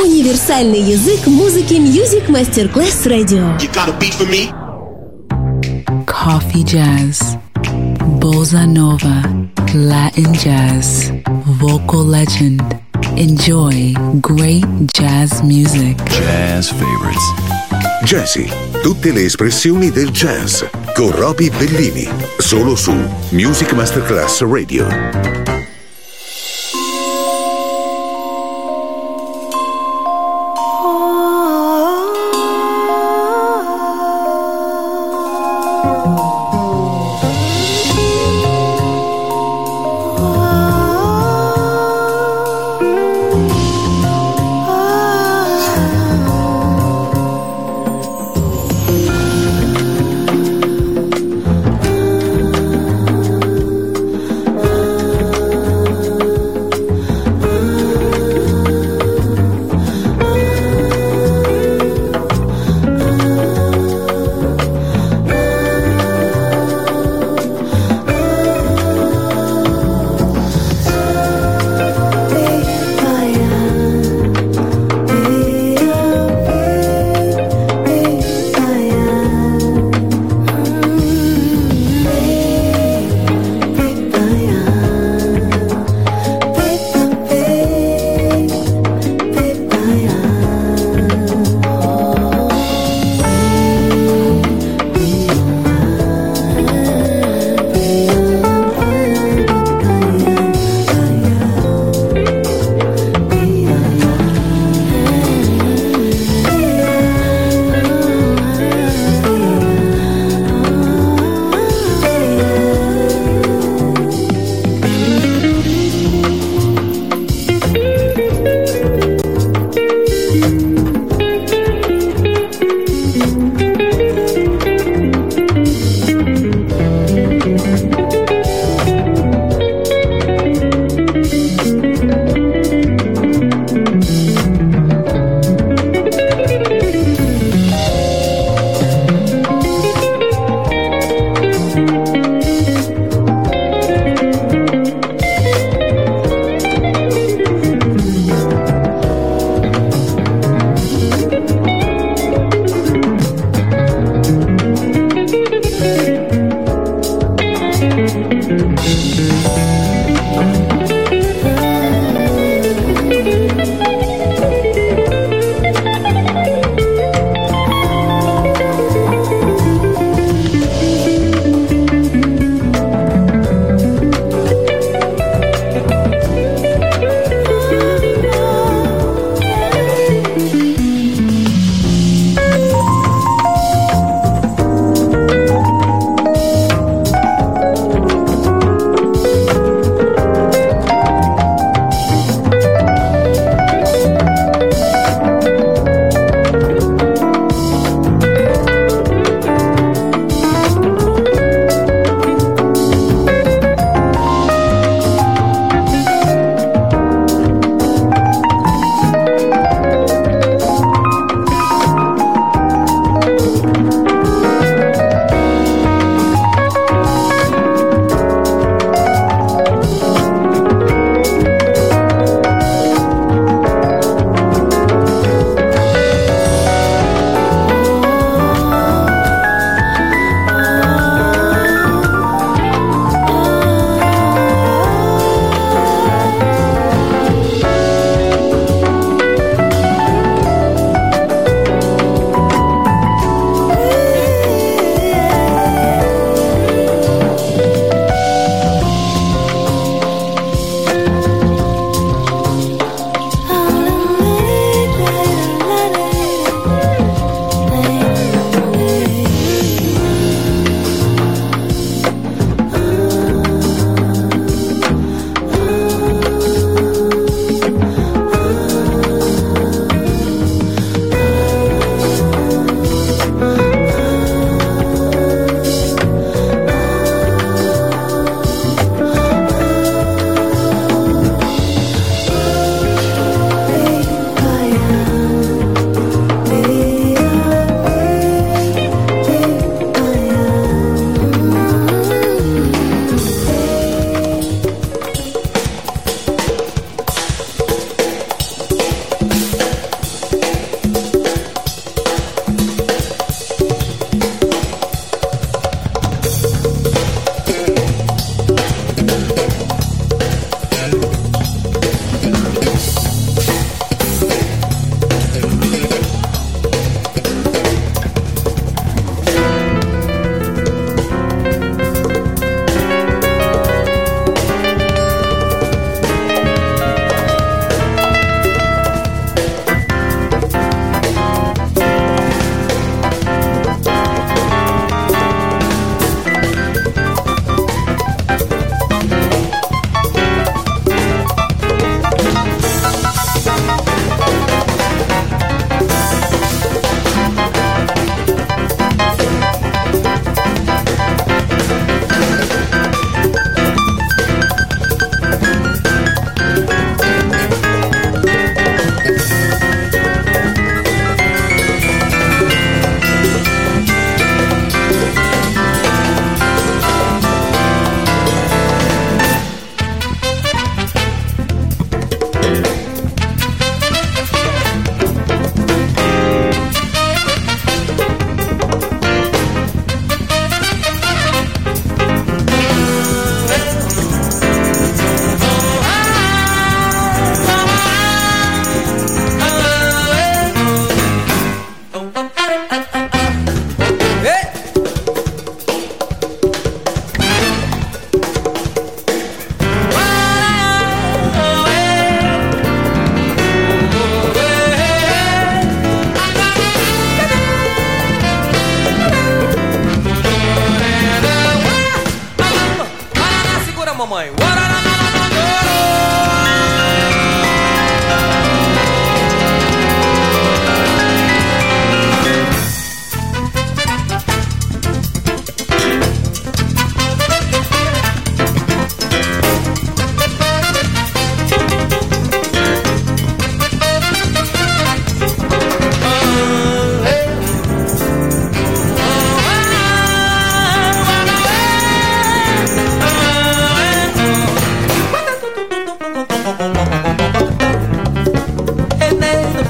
Универсальный язык музыки Music Masterclass Radio. You got a beat for me? Coffee jazz, bossa nova, Latin jazz, vocal legend. Enjoy great jazz music. Jazz favorites. Jazzy, tutte le espressioni del jazz con Roby Bellini, solo su Music Masterclass Radio.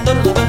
Thank you.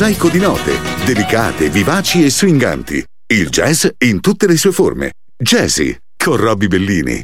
Mosaico di note, delicate, vivaci e swinganti. Il jazz in tutte le sue forme. Jazzy, con Robbie Bellini.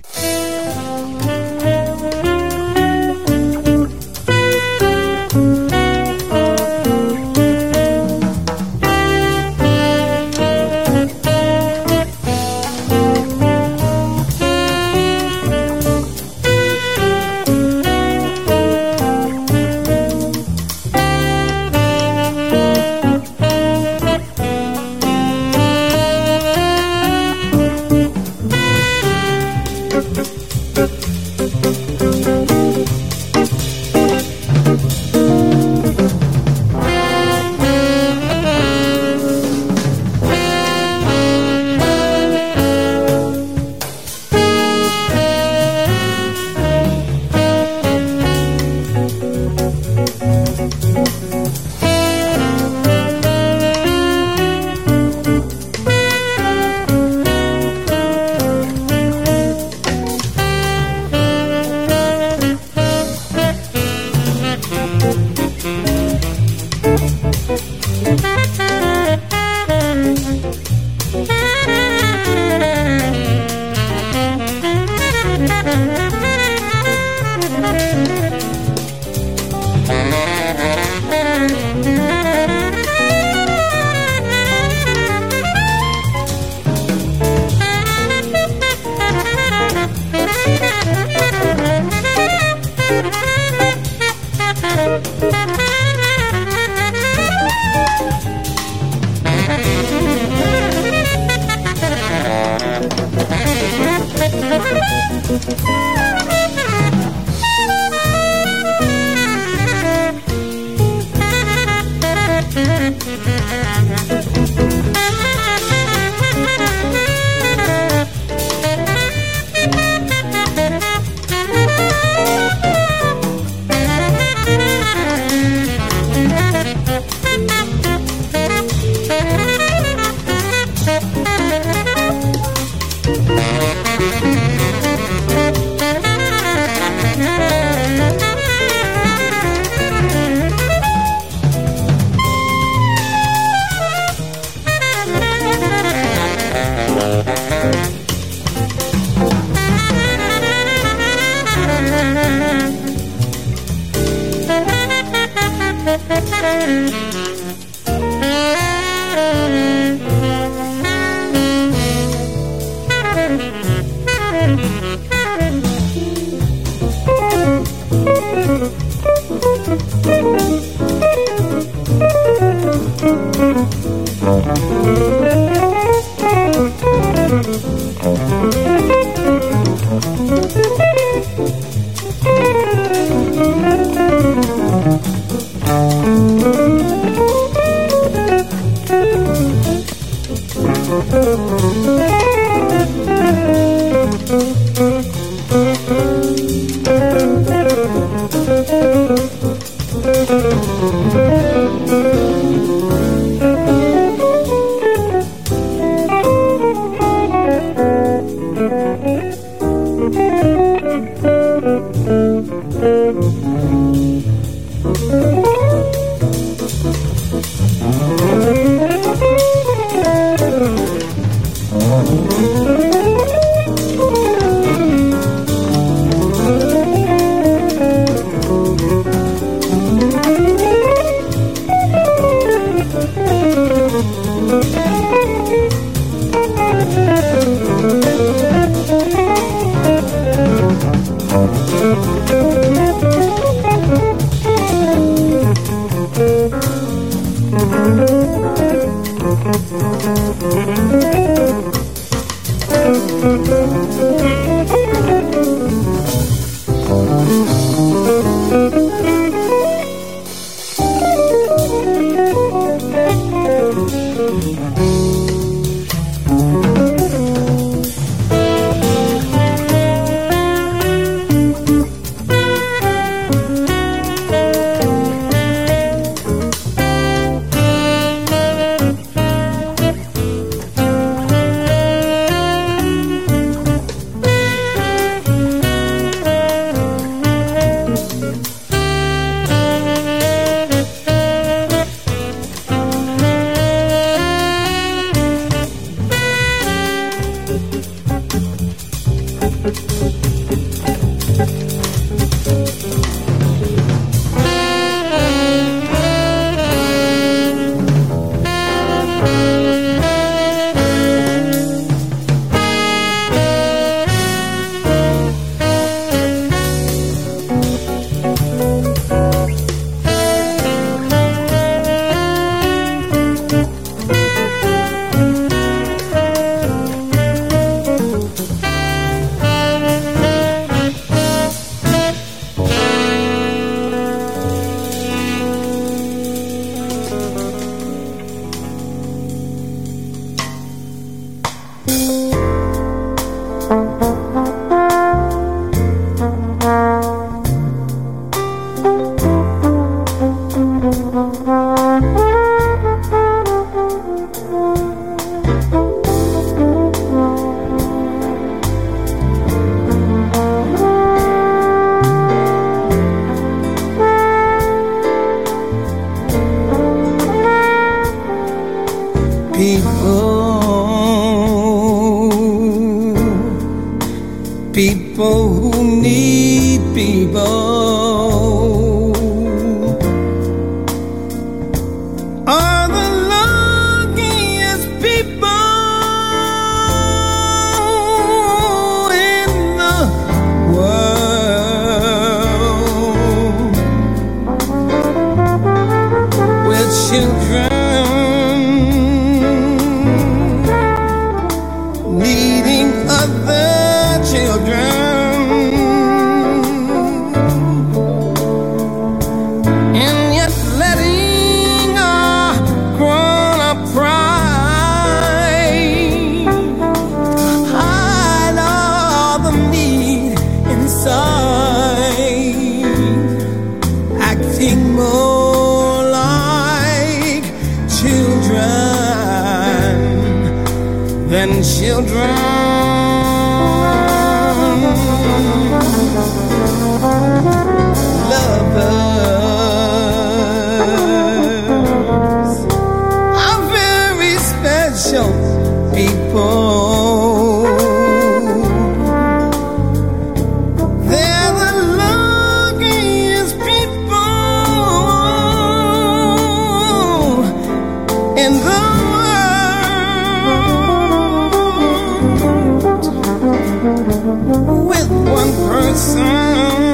person,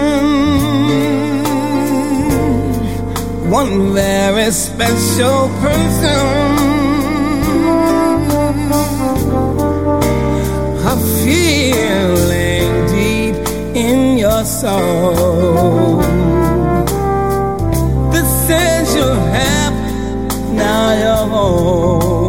one very special person. A feeling deep in your soul. The sense you have now your home.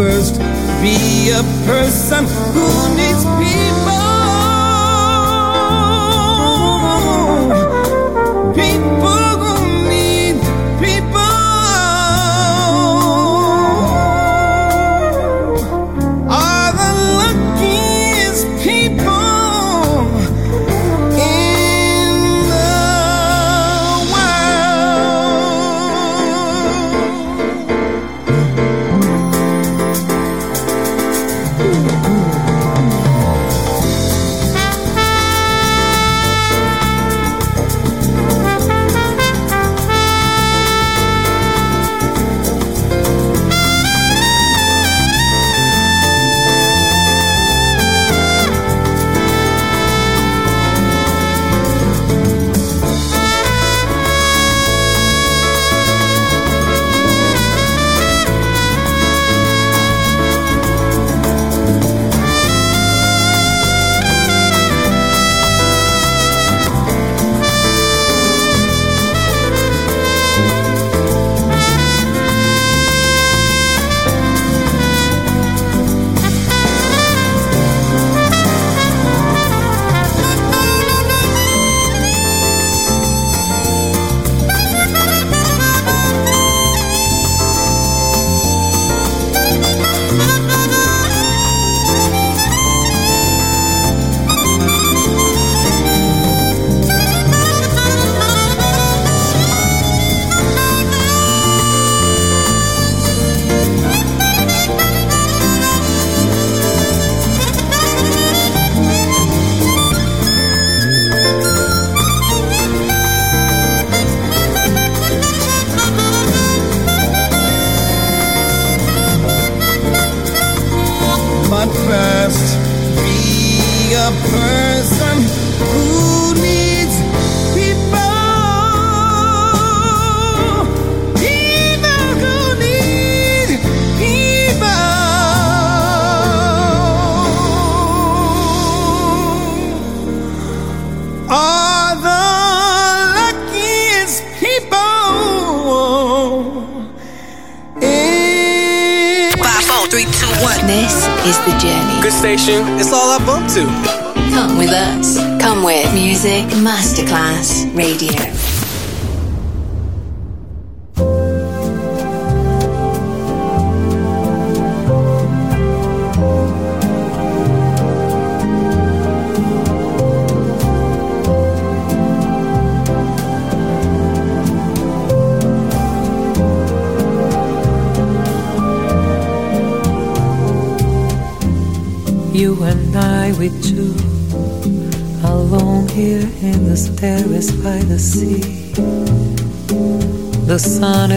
first be a person who needs people.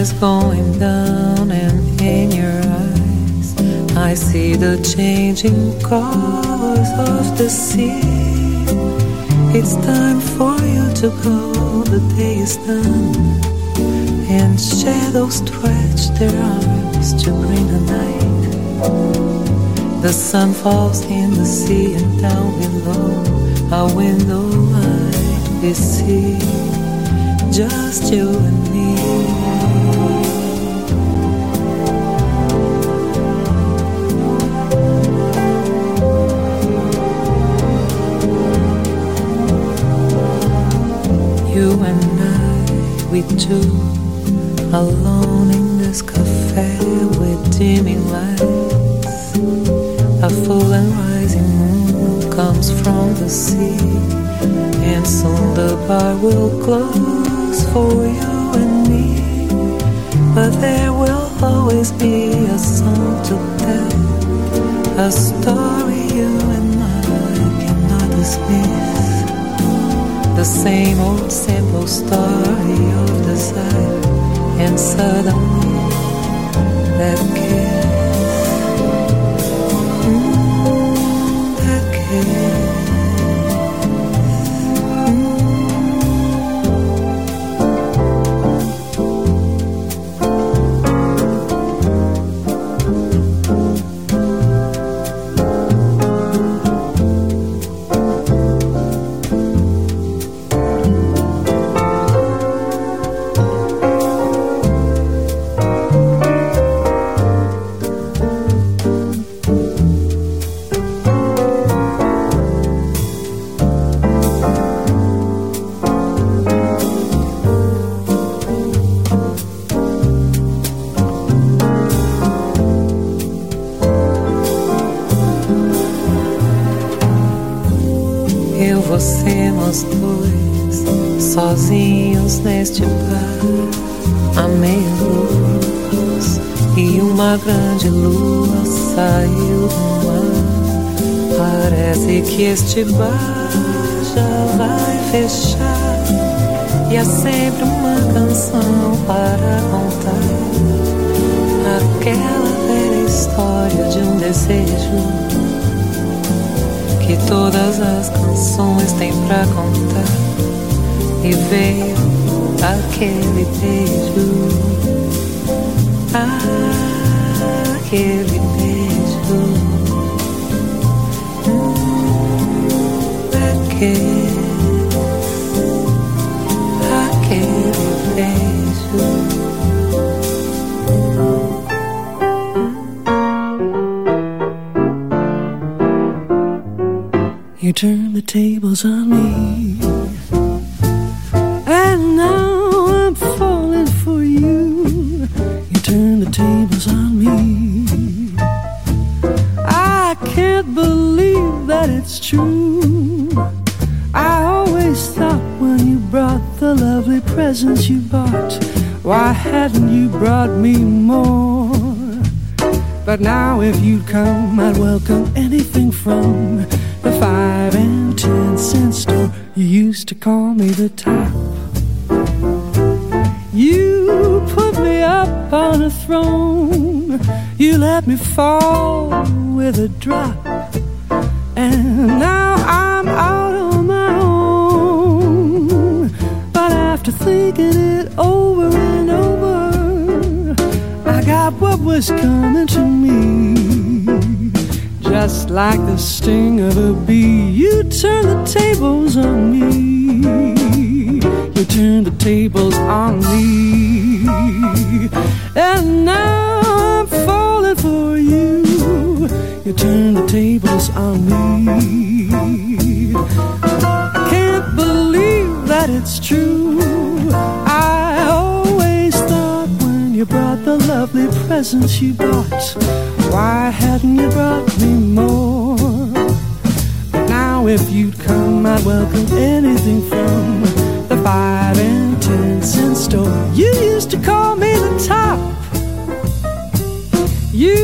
Is going down, and in your eyes, I see the changing colors of the sea. It's time for you to go, the day is done, and shadows stretch their arms to bring the night. The sun falls in the sea and down below our window light we see just you and me. We two, alone in this cafe with dimming lights. A full and rising moon comes from the sea, and soon the bar will close for you and me. But there will always be a song to tell, a story you and I cannot dismiss. The same old simple story of desire, and suddenly that kiss. Você, nós dois, sozinhos neste bar, a meia luz e uma grande lua saiu do mar. Parece que este bar já vai fechar e há sempre uma canção para contar. Aquela velha história de um desejo que todas as canções têm pra contar. E veio aquele beijo, aquele beijo, hum, aquele, the the top. You put me up on a throne. You let me fall with a drop. And now I'm out on my own. But after thinking it over and over, I got what was coming to me. Just like the sting of a bee, you turn the tables on me. You turn the tables on me. And now I'm falling for you. You turn the tables on me. I can't believe that it's true. Presents you bought, why hadn't you brought me more? But now if you'd come, I'd welcome anything from the five and ten cent store. You used to call me the top. You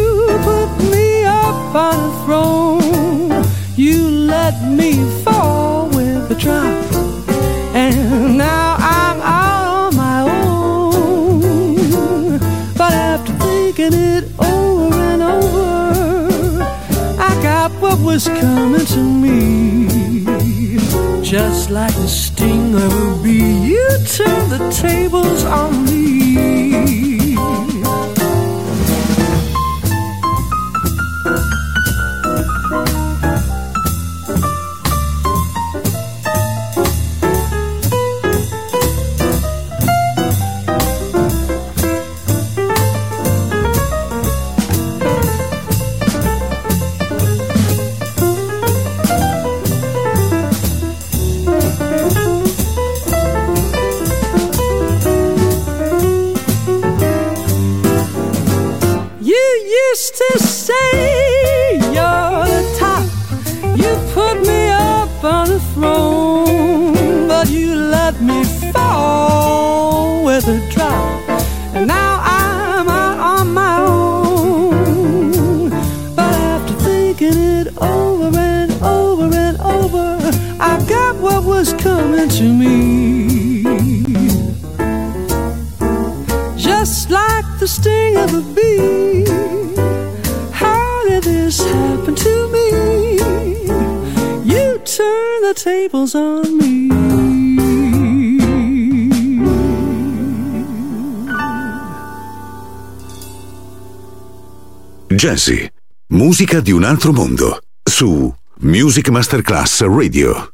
put me up on a throne. You let me fall with a drop, and now thinking it over and over, I got what was coming to me. Just like the sting of a bee, you turned the tables on me. sei. Tables on me. Jazzy, musica di un altro mondo, su Music Masterclass Radio.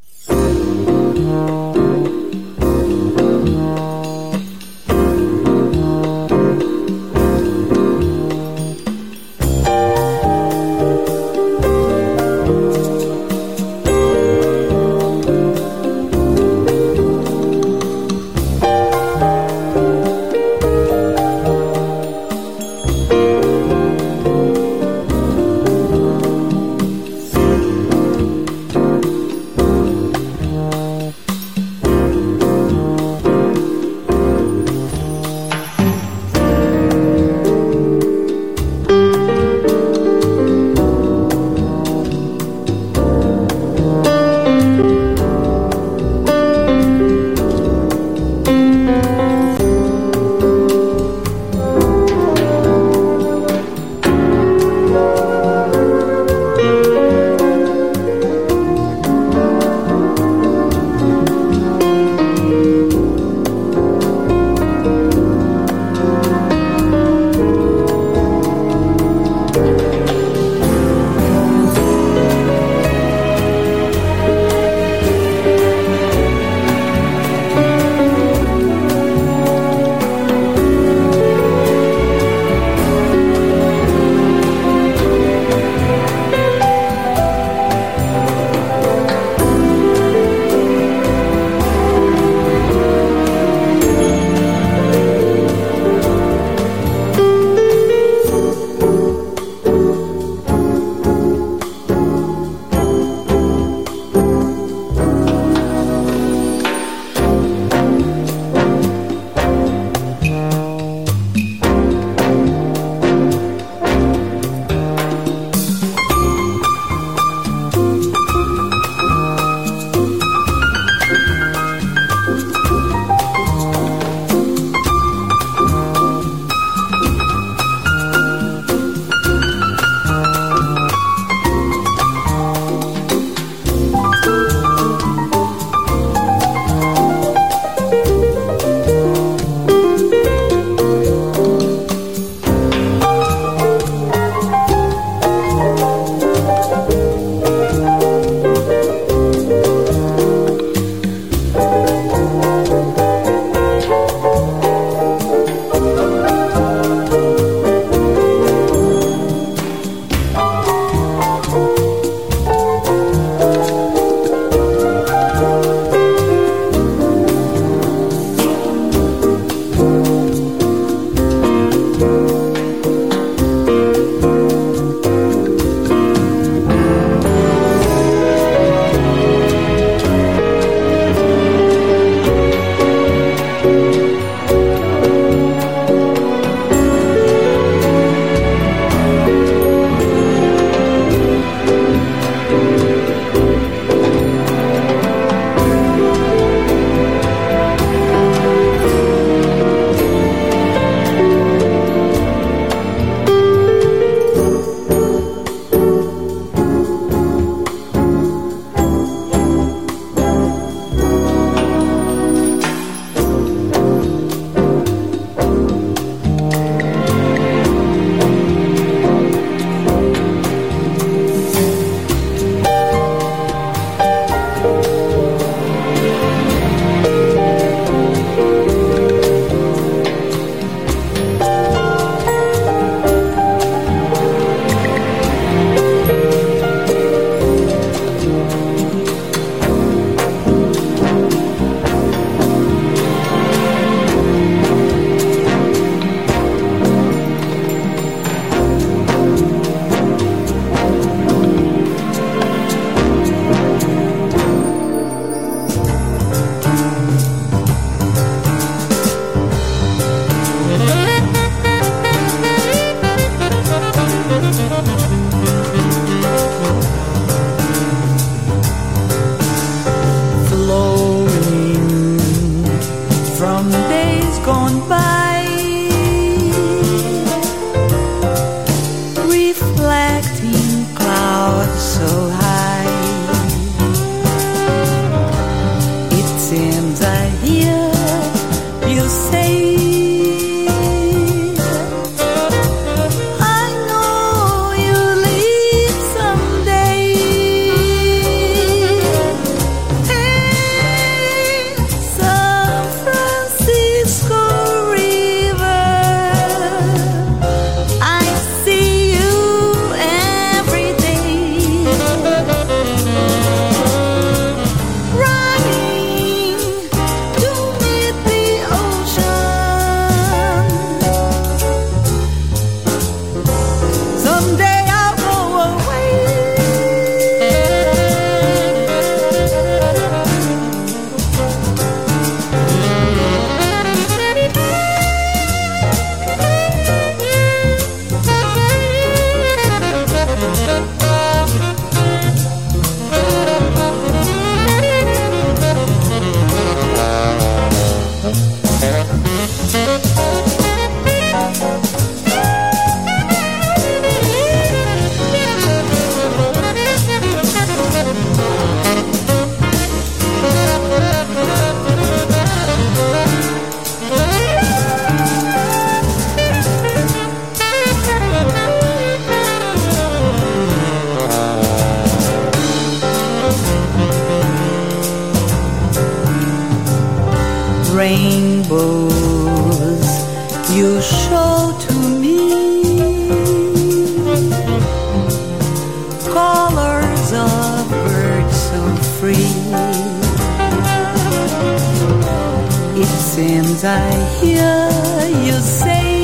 It seems I hear you say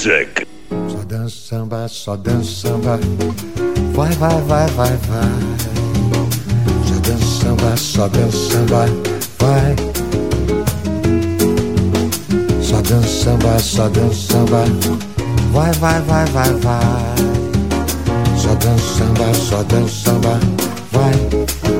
music. Só dança samba, só dança samba. Vai, vai, vai, vai, vai. Só dança samba, só dança samba. Vai. Só dança samba, só dança samba. Vai, vai, vai, vai, vai. Só dança samba, só dança samba. Vai.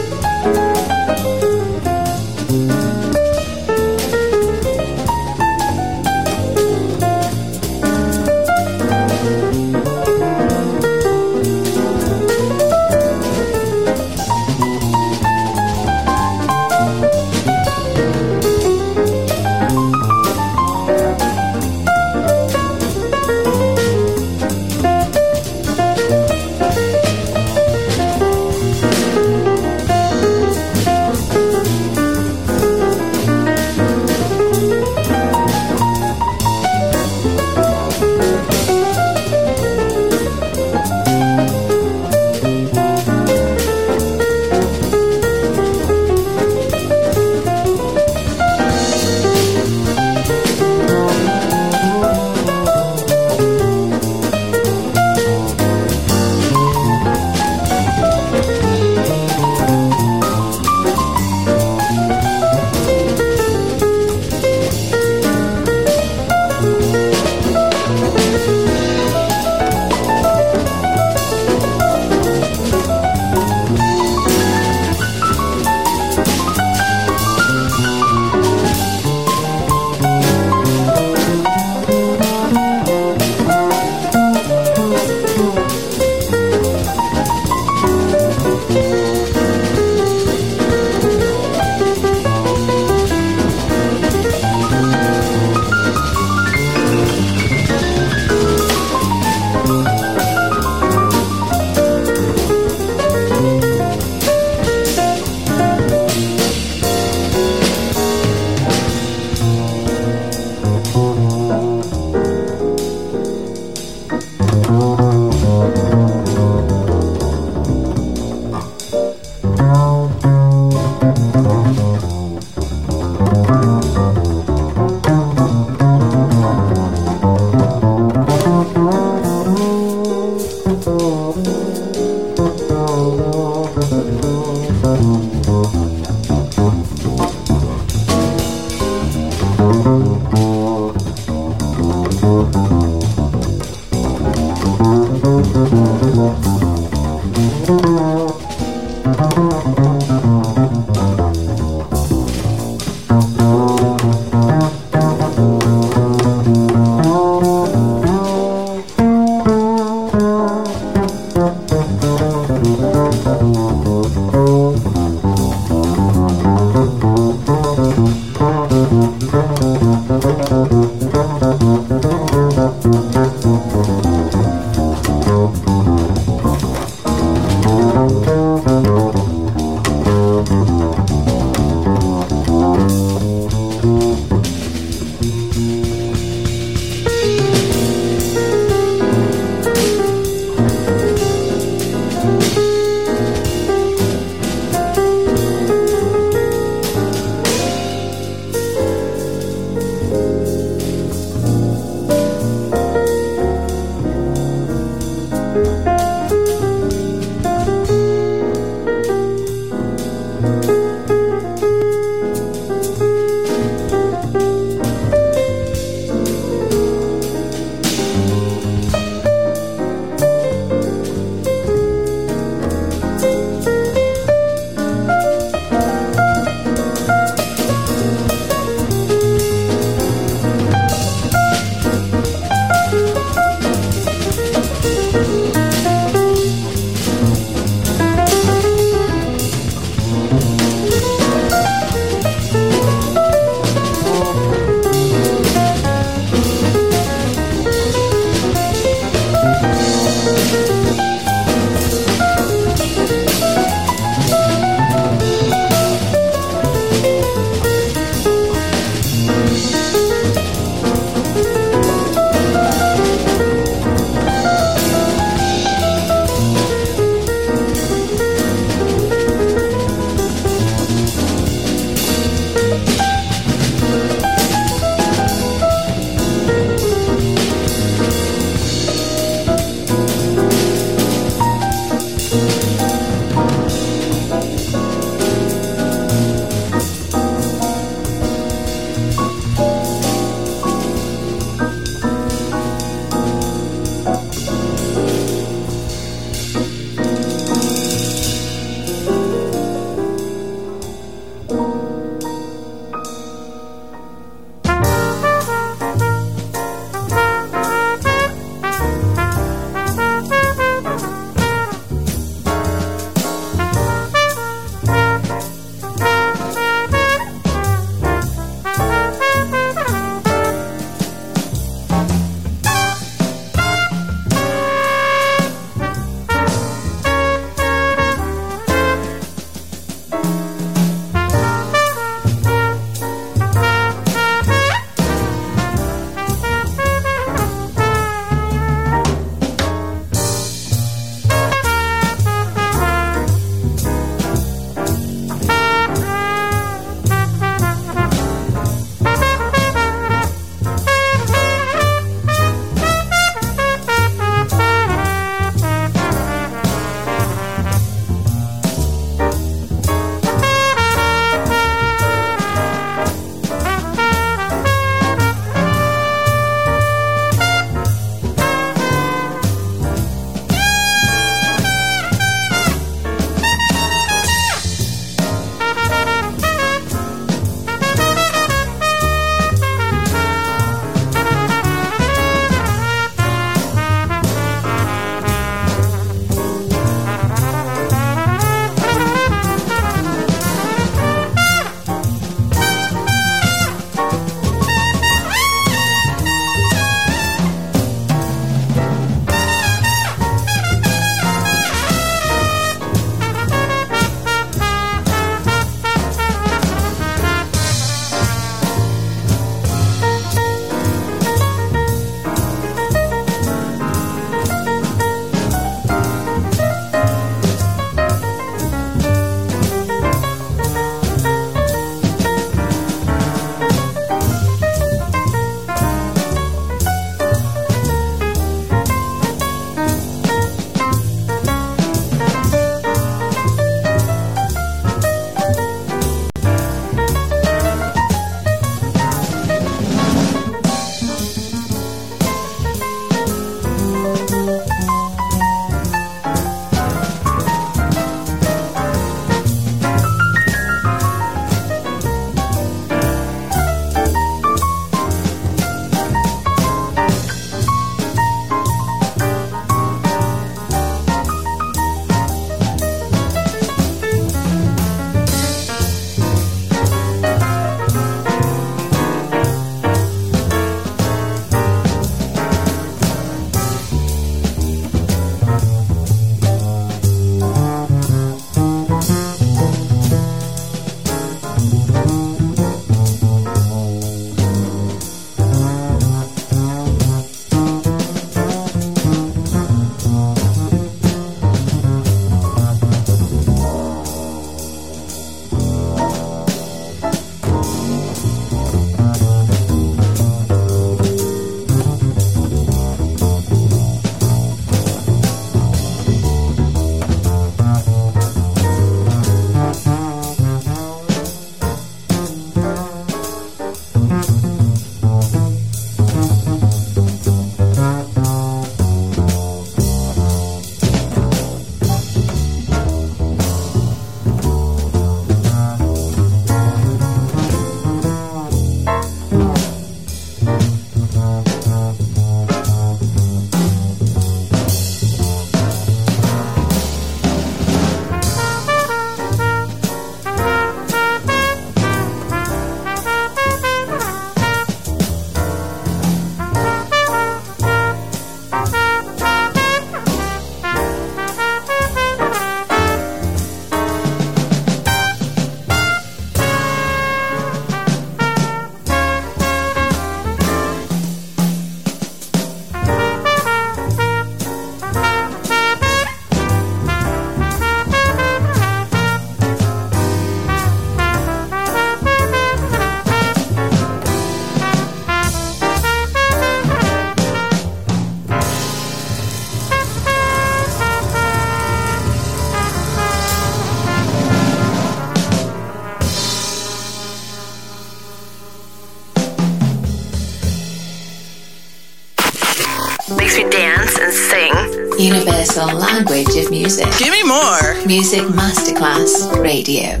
Makes me dance and sing. Universal language of music. Give me more. Music Masterclass Radio.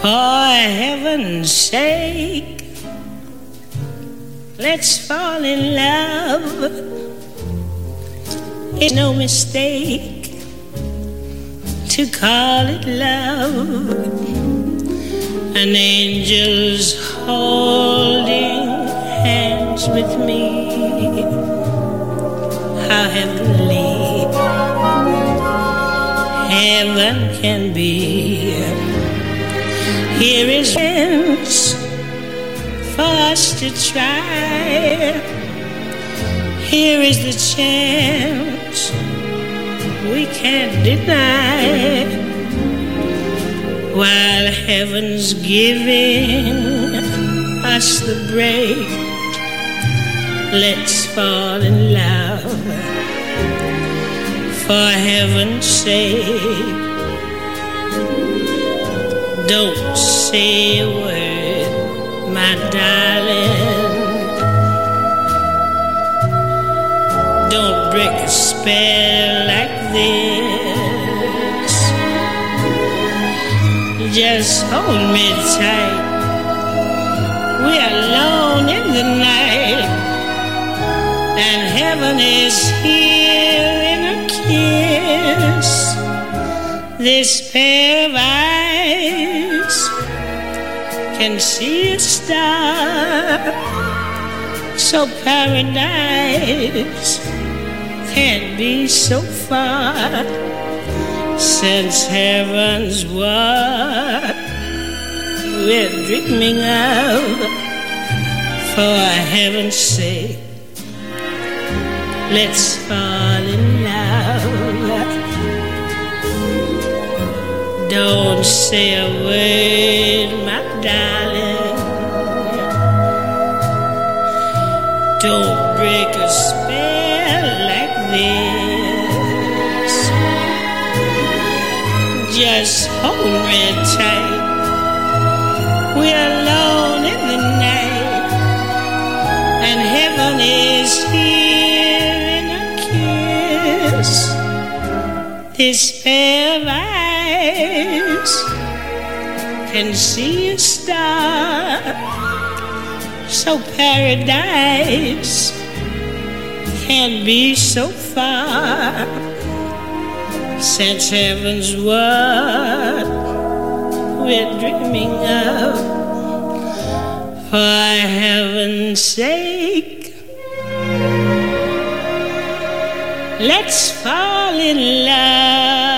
For heaven's sake, let's fall in love it's no mistake to call it love. An angel's holding hands with me. How heavenly heaven can be. Here is chance for us to try. Here is the chance we can't deny. While heaven's giving us the break, let's fall in love for heaven's sake. Don't say a word, my darling. A spell like this. Just hold me tight. We're alone in the night, and heaven is here in a kiss. This pair of eyes can see a star, so paradise can't be so far since heaven's what we're dreaming of. For heaven's sake, let's fall in love. Don't say a word, my darling. Don't break Just hold me tight. We're alone in the night, and heaven is here in a kiss. This pair of eyes can see a star, so paradise can't be so since heaven's what we're dreaming of. For heaven's sake, let's fall in love.